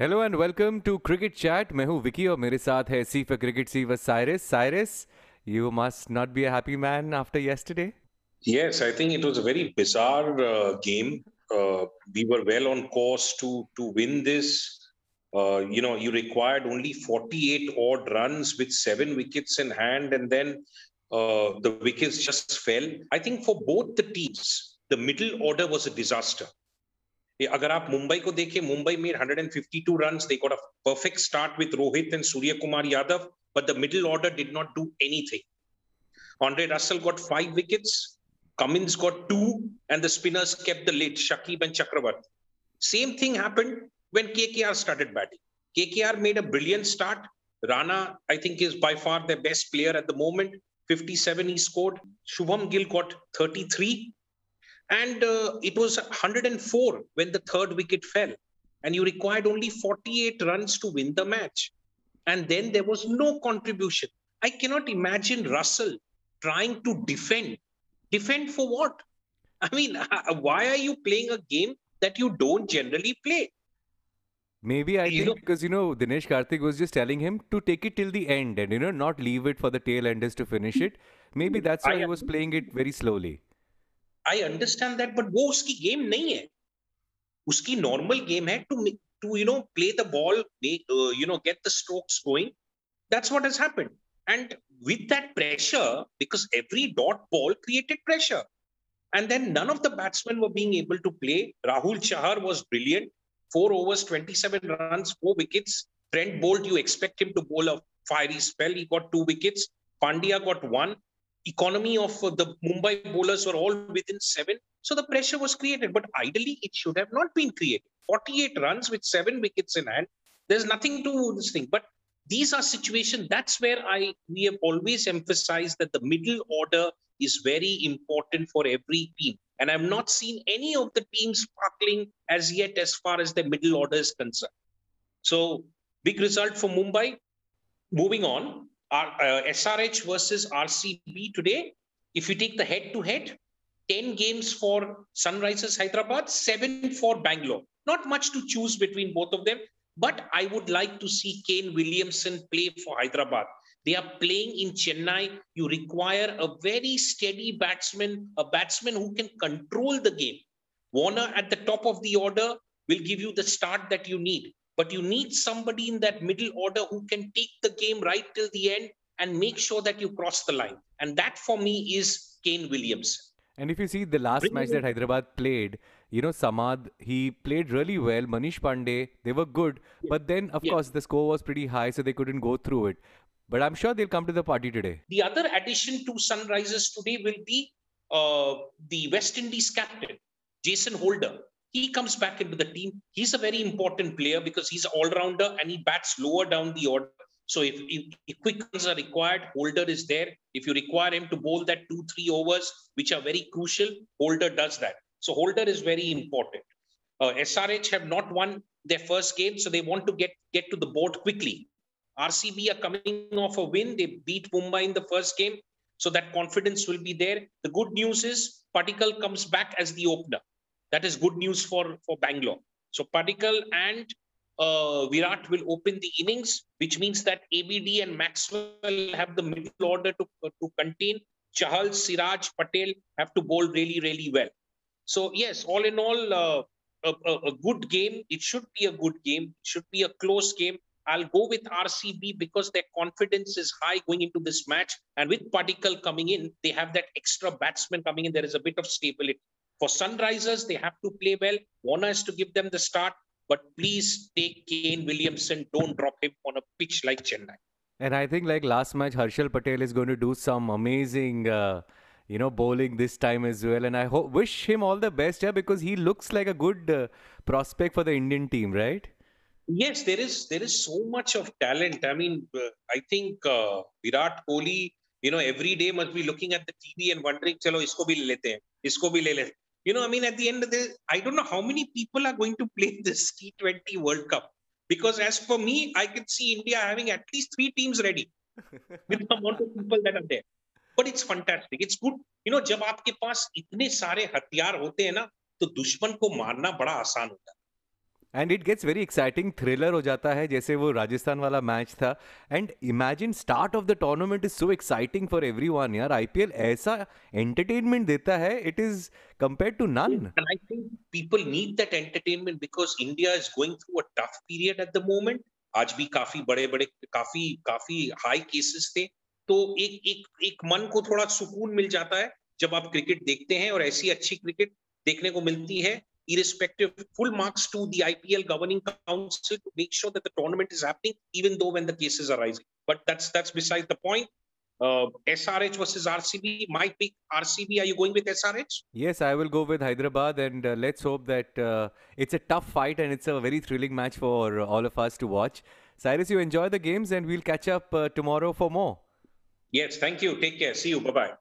Hello and welcome to cricket chat मैं हूं विकी और मेरे साथ है सी फॉर क्रिकेट सी व Cyrus Cyrus you must not be a happy man after yesterday yes i think it was a very bizarre uh, game uh, we were well on course to to win this uh, you know you required only 48 odd runs with seven wickets in hand and then uh, the wickets just fell i think for both the teams the middle order was a disaster अगर आप मुंबई को देखें मुंबई में 152 runs they got a perfect start with Rohit and Surya Kumar Yadav but the middle order did not do anything. Andre Russell got 5 wickets Cummins got 2 and the spinners kept the lead. Shakib and Chakravarthy. Same thing happened when KKR started batting. KKR made a brilliant start. Rana I think is by far their best player at the moment. 57 he scored. Shubman Gill got 33 and uh, it was 104 when the third wicket fell. And you required only 48 runs to win the match. And then there was no contribution. I cannot imagine Russell trying to defend. Defend for what? I mean, why are you playing a game that you don't generally play? Maybe I you think know, because you know Dinesh Karthik was just telling him to take it till the end and you know not leave it for the tail enders to finish it. Maybe that's why I, he was playing it very slowly. I understand that, but वो उसकी game नहीं है। उसकी normal game है to to you know play the ball you know get the strokes going that's and with that pressure because every dot ball created pressure. And then none of the batsmen were being able to play. Rahul chahar was brilliant. Four overs 27 runs four wickets. Trent Boult you expect him to bowl a fiery spell. He got two wickets. Pandya got one economy of uh, the Mumbai bowlers were all within seven. So the pressure was created, but ideally it should have not been created. 48 runs with seven wickets in hand. There's nothing to this thing. But these are situations. That's where I we have always emphasized that the middle order is very important for every team. And I've not seen any of the teams sparkling as yet as far as the middle order is concerned. So big result for Mumbai. Moving on, uh, SRH versus RCB today, if you take the head to head, 10 games for Sunrisers Hyderabad, 7 for Bangalore. Not much to choose between both of them, but I would like to see Kane Williamson play for Hyderabad. They are playing in Chennai. You require a very steady batsman, a batsman who can control the game. Warner at the top of the order will give you the start that you need but you need somebody in that middle order who can take the game right till the end and make sure that you cross the line. And that for me is Kane Williams. And if you see the last match that Hyderabad played, you know, Samad, he played really well. Manish Pandey, they were good. Yeah. But then, of yeah. course, the score was pretty high, so they couldn't go through it. But I'm sure they'll come to the party today. The other addition to Sunrisers today will be uh, the West Indies captain, Jason Holder he comes back into the team. He's a very important player because he's an all-rounder and he bats lower down the order. So if, if, if quick runs are required, Holder is there. If you require him to bowl that two, three overs, which are very crucial, Holder does that. So Holder is very important. Uh, SRH have not won their first game, so they want to get, get to the board quickly. RCB are coming off a win. They beat Mumbai in the first game. So that confidence will be there. The good news is Padikkal comes back as the opener. That is good news for, for Bangalore. So Padikkal and uh, Virat will open the innings, which means that ABD and Maxwell have the middle order to, to contain. Chahal, Siraj, Patel have to bowl really, really well. So yes, all in all, uh, a, a, a, good game. It should be a good game. It should be a close game. I'll go with RCB because their confidence is high going into this match. And with Padikkal coming in, they have that extra batsman coming in. There is a bit of stability. For Sunrisers, they have to play well. Warner has to give them the start, but please take Kane Williamson. Don't drop him on a pitch like Chennai. And I think like last match, Harshal Patel is going to do some amazing, uh, you know, bowling this time as well. And I hope wish him all the best, yeah, because he looks like a good uh, prospect for the Indian team, right? Yes, there is there is so much of talent. I mean, uh, I think uh, Virat Kohli, you know, every day must be looking at the TV and wondering, "Chalo, isko bhi le lete hain, isko bhi le le." you know, I mean, at the end of the I don't know how many people are going to play this T20 World Cup. Because as for me, I could see India having at least three teams ready with the amount of people that are there. But it's fantastic. It's good. You know, जब आपके पास इतने सारे हथियार होते हैं ना, तो दुश्मन को मारना बड़ा आसान होता है. and it gets very exciting thriller हो जाता है, जैसे वो राजस्थान वाला मैच था। And imagine start of the tournament is so exciting for everyone यार। आईपीएल ऐसा एंटरटेनमेंट देता है it is compared to none and i think people need that entertainment because india is going through a tough period at the moment आज भी काफ़ी बड़े बड़े काफ़ी काफ़ी हाई केसेस थे। तो एक एक एक मन को थोड़ा सुकून मिल जाता है, जब आप क्रिकेट देखते हैं और ऐसी अच्छी क्रिकेट देखने को मिलती है। Irrespective full marks to the IPL governing council to make sure that the tournament is happening, even though when the cases are rising. But that's that's beside the point. Uh, SRH versus RCB. My pick RCB. Are you going with SRH? Yes, I will go with Hyderabad, and uh, let's hope that uh, it's a tough fight and it's a very thrilling match for all of us to watch. Cyrus, you enjoy the games, and we'll catch up uh, tomorrow for more. Yes, thank you. Take care. See you. Bye bye.